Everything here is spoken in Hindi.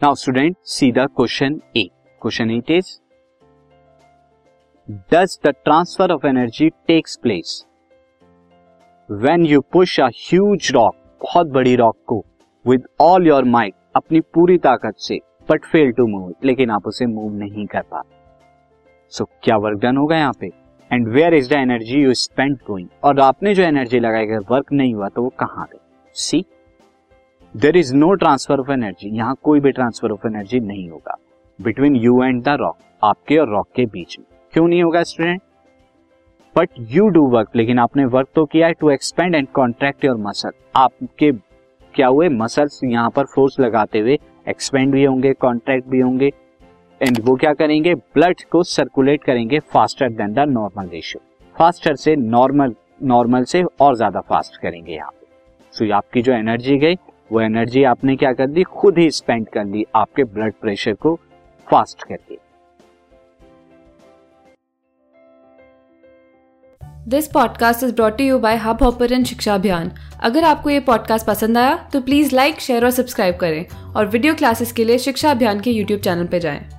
Now student see the question a question it is does the transfer of energy takes place when you push a huge rock बहुत बड़ी रॉक को विद ऑल योर माइट अपनी पूरी ताकत से बट फेल टू मूव लेकिन आप उसे मूव नहीं कर पा सो so, क्या वर्क डन होगा यहाँ पे? And where is the energy you spend going और आपने जो एनर्जी लगाई अगर वर्क नहीं हुआ तो वो कहाँ गई? See there is no transfer of energy यहाँ कोई भी ट्रांसफ़र ऑफ़ एनर्जी नहीं होगा। Between you and the rock आपके और रॉक के बीच में। क्यों नहीं होगा student but you do work लेकिन आपने वर्क तो किया है to expand and contract your muscle आपके क्या हुए? मसल्स यहाँ पर फोर्स लगाते हुए एक्सपेंड भी होंगे कॉन्ट्रैक्ट भी होंगे। एंड वो क्या करेंगे? ब्लड को सर्कुलेट करेंगे faster than the normal ratio faster से नॉर्मल नॉर्मल से और ज़्यादा फास्ट करेंगे यहाँ पे। सो आपकी जो एनर्जी गई वो एनर्जी आपने क्या कर दी? खुद ही स्पेंड कर ली, आपके ब्लड प्रेशर को फास्ट करके this podcast is brought you by hub hopper Shiksha Abhiyan अगर आपको ये पॉडकास्ट पसंद आया तो प्लीज़ लाइक शेयर और सब्सक्राइब करें। और वीडियो क्लासेस के लिए शिक्षा अभियान के यूट्यूब चैनल पर जाएँ।